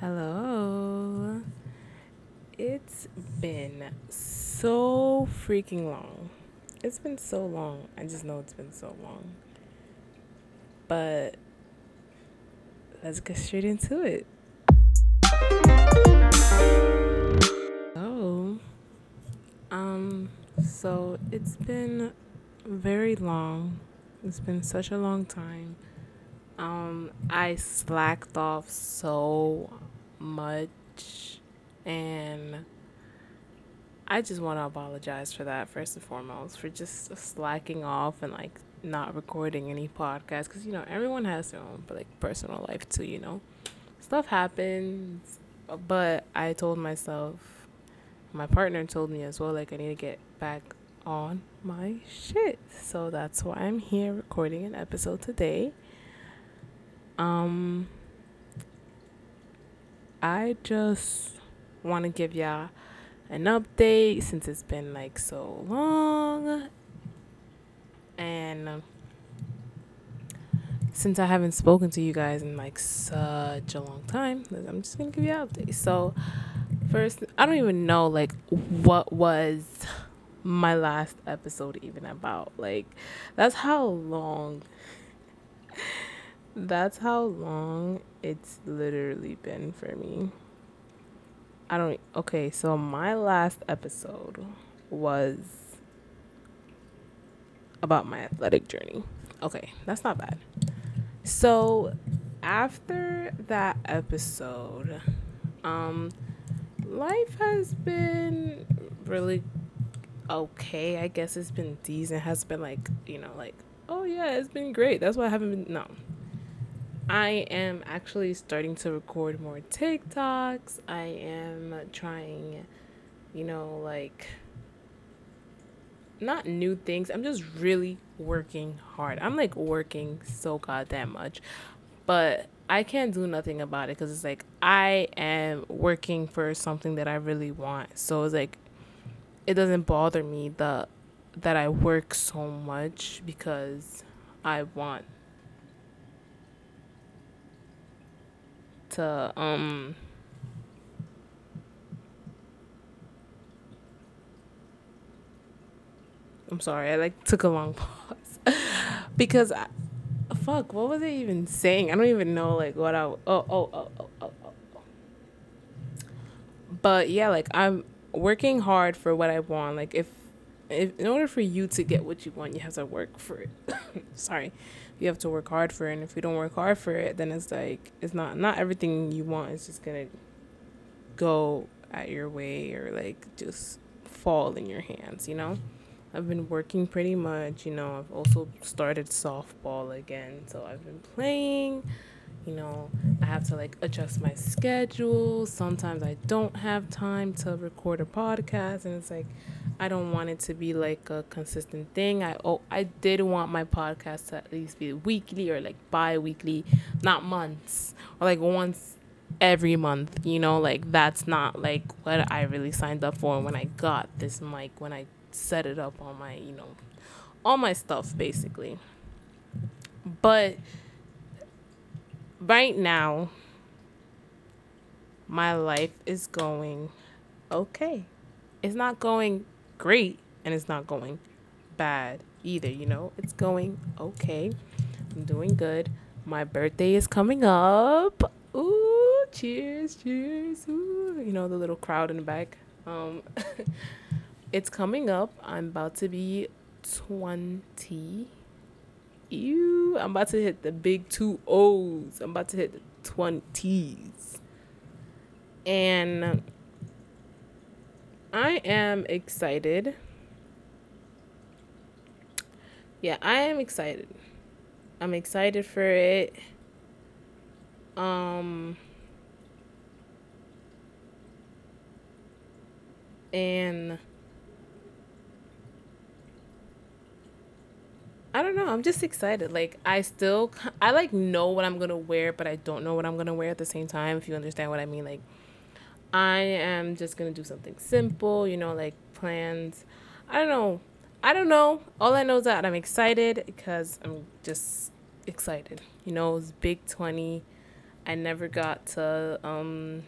Hello. It's been so freaking long. It's been so long. I just know it's been so long. But let's get straight into it. Oh. Um so it's been very long. It's been such a long time. Um I slacked off so much and I just want to apologize for that first and foremost for just slacking off and like not recording any podcasts because you know everyone has their own like personal life too you know? Stuff happens but I told myself my partner told me as well like I need to get back on my shit. So that's why I'm here recording an episode today. Um I just want to give y'all an update since it's been like so long. And um, since I haven't spoken to you guys in like such a long time, I'm just going to give you an update. So, first, I don't even know like what was my last episode even about. Like, that's how long. That's how long it's literally been for me. I don't okay, so my last episode was about my athletic journey. Okay, that's not bad. So after that episode, um life has been really okay. I guess it's been decent. Has been like, you know, like, oh yeah, it's been great. That's why I haven't been no. I am actually starting to record more TikToks. I am trying, you know, like not new things. I'm just really working hard. I'm like working so goddamn much. But I can't do nothing about it because it's like I am working for something that I really want. So it's like it doesn't bother me the that I work so much because I want to um I'm sorry, I like took a long pause because I, fuck, what was I even saying? I don't even know like what I oh oh oh oh oh oh. But yeah, like I'm working hard for what I want. Like if if in order for you to get what you want, you have to work for it. sorry you have to work hard for it and if you don't work hard for it then it's like it's not not everything you want is just gonna go at your way or like just fall in your hands you know? I've been working pretty much you know i've also started softball again so i've been playing you know i have to like adjust my schedule. Sometimes i don't have time to record a podcast and it's like I don't want it to be like a consistent thing. I oh I did want my podcast to at least be weekly or like bi-weekly, not months or like once every month. You know, like that's not like what I really signed up for when I got this mic when I set it up on my you know all my stuff basically. But right now my life is going okay. It's not going great and it's not going bad either, you know? It's going okay. I'm doing good. My birthday is coming up. Ooh, cheers, cheers. Ooh, you know the little crowd in the back. Um it's coming up. I'm about to be 20. Ew, I'm about to hit the big two O's. I'm about to hit the 20s. And I am excited. Yeah, I am excited. I'm excited for it. Um and I don't know. I'm just excited. Like I still I like know what I'm going to wear, but I don't know what I'm going to wear at the same time if you understand what I mean like I am just gonna do something simple, you know, like plans. I don't know. I don't know. All I know is that I'm excited because I'm just excited. You know, it's big 20. I never got to um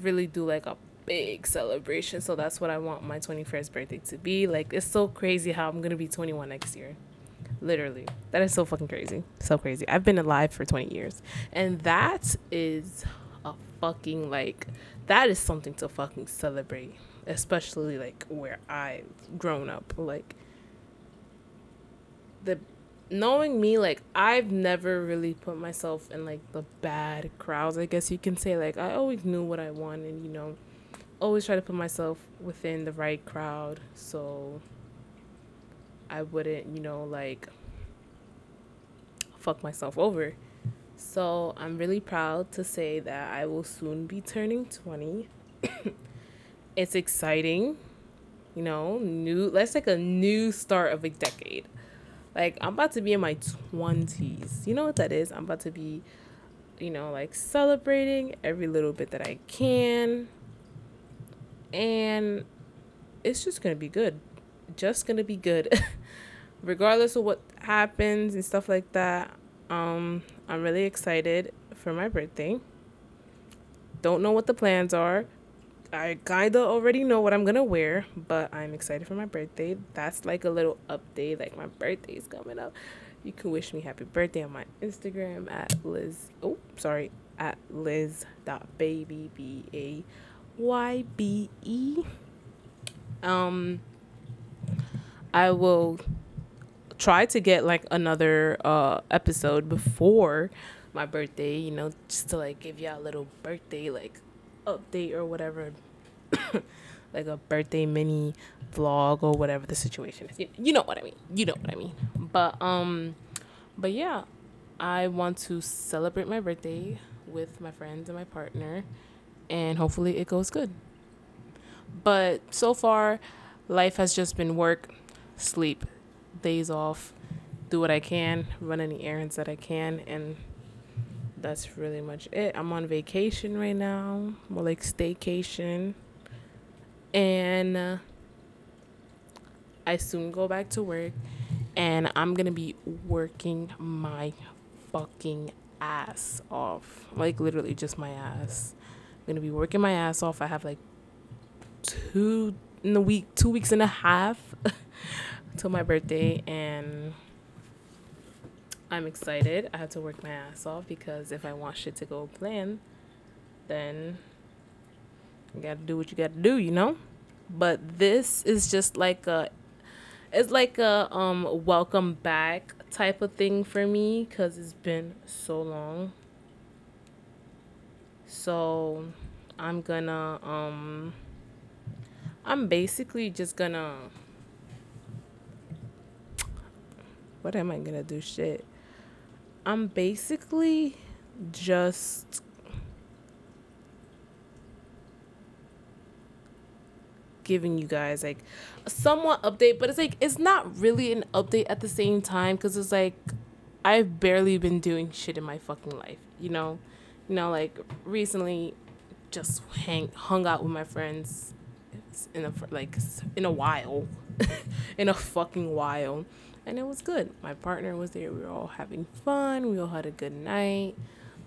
really do like a big celebration. So that's what I want my 21st birthday to be. Like it's so crazy how I'm going to be 21 next year. Literally. That is so fucking crazy. So crazy. I've been alive for 20 years. And that is fucking like that is something to fucking celebrate, especially like where I've grown up. Like the knowing me like I've never really put myself in like the bad crowds, I guess you can say. Like I always knew what I wanted, you know. Always try to put myself within the right crowd so I wouldn't, you know, like fuck myself over. So I'm really proud to say that I will soon be turning 20. it's exciting, you know, new, let's like a new start of a decade. Like, I'm about to be in my 20s. You know what that is? I'm about to be, you know, like celebrating every little bit that I can. And it's just going to be good. Just going to be good. Regardless of what happens and stuff like that, um, I'm really excited for my birthday. Don't know what the plans are. I kinda already know what I'm gonna wear, but I'm excited for my birthday. That's like a little update. Like my birthday's coming up. You can wish me happy birthday on my Instagram at Liz. Oh, sorry, at Liz.baby b a y b e. Um, I will try to get like another uh episode before my birthday. You know, just to like give y'all a little birthday like update or whatever like a birthday mini vlog or whatever the situation is. You, know what I mean. You know what I mean. But um but yeah, I want to celebrate my birthday with my friends and my partner and hopefully it goes good. But so far life has just been work, sleep, days off, do what I can, run any errands that I can and that's really much it. I'm on vacation right now, more like staycation. And uh, I soon go back to work and I'm to be working my fucking ass off. Like literally just my ass. I'm to be working my ass off. I have like two in the week, 2 weeks and a half till my birthday and I'm excited. I have to work my ass off because if I want shit to go plan, then you gotta do what you gotta do, you know? But this is just like a it's like a um welcome back type of thing for me because it's been so long. So I'm gonna um I'm basically just gonna what am I gonna do shit? I'm basically just giving you guys like a somewhat update, but it's like it's not really an update at the same time because it's like I've barely been doing shit in my fucking life, you know, you know, like recently, just hang hung out with my friends. In a like in a while, in a fucking while, and it was good. My partner was there. We were all having fun. We all had a good night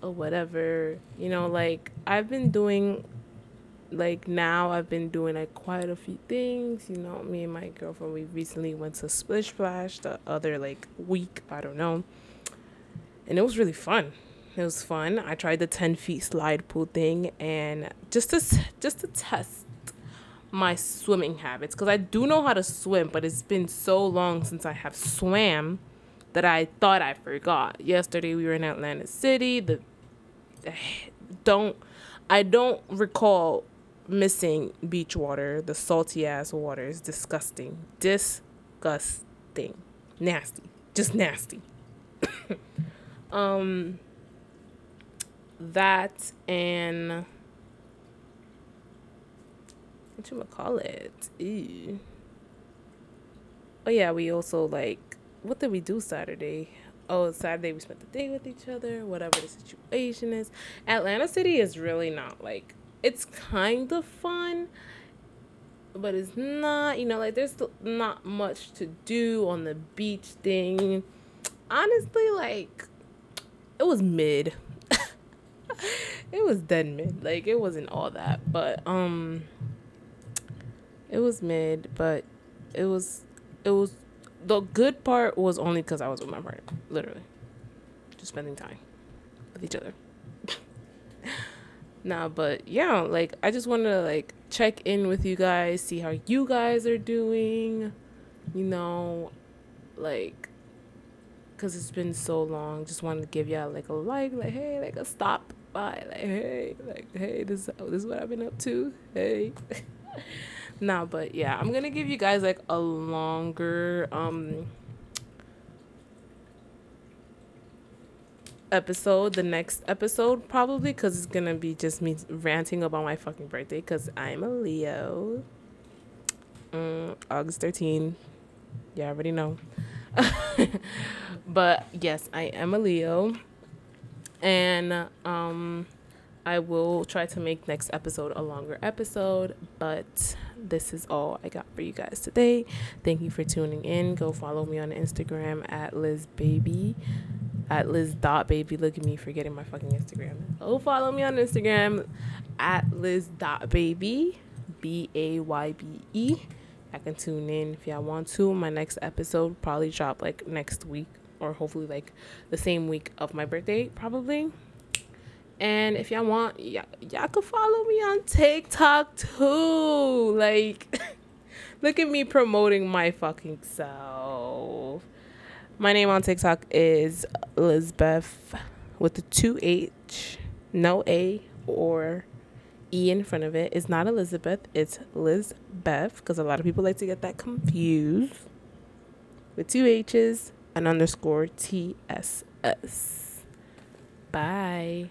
or whatever. You know, like I've been doing like now I've been doing like quite a few things. You know, me and my girlfriend we recently went to Splish Splash the other like week, I don't know. And it was really fun. It was fun. I tried the 10 feet slide pool thing and just to just to test my swimming habits because I do know how to swim, but it's been so long since I have swam that I thought I forgot. Yesterday we were in Atlantic City. The don't I don't recall missing beach water. The salty ass water is disgusting. Disgusting. Nasty. Just nasty. um that and what you call it? Oh yeah, we also like what did we do Saturday? Oh, Saturday we spent the day with each other, whatever the situation is. Atlantic City is really not like it's kind of fun, but it's not, you know, like there's not much to do on the beach thing. Honestly, like it was mid. it was dead mid. Like it wasn't all that, but um, it was mid. But it was it was the good part was only because I was with my partner, literally, just spending time with each other. nah, but yeah, like I just wanted to like check in with you guys, see how you guys are doing. You know, like because it's been so long. Just wanted to give y'all like a like, like hey, like a stop by, like hey, like hey, this this is what I've been up to. Hey. nah, but yeah, I'm gonna give you guys like a longer um episode, the next episode probably, because it's gonna be just me ranting about my fucking birthday, because I'm a Leo. Mm, August 13. Yeah, I already know. but yes, I am a Leo. And um I will try to make next episode a longer episode, but this is all I got for you guys today. Thank you for tuning in. Go follow me on Instagram at LizBaby. At Liz dot baby. Look at me forgetting my fucking Instagram. Go follow me on Instagram at Liz dot baby. B A Y B E. I can tune in if y'all want to. My next episode probably drop like next week or hopefully like the same week of my birthday, probably. And if y'all want, y'all, y'all can follow me on TikTok too. Like, look at me promoting my fucking self. My name on TikTok is Lizbeth with the two H, no A or E in front of it. It's not Elizabeth, it's Lizbeth because a lot of people like to get that confused. With two H's and underscore TSS. Bye.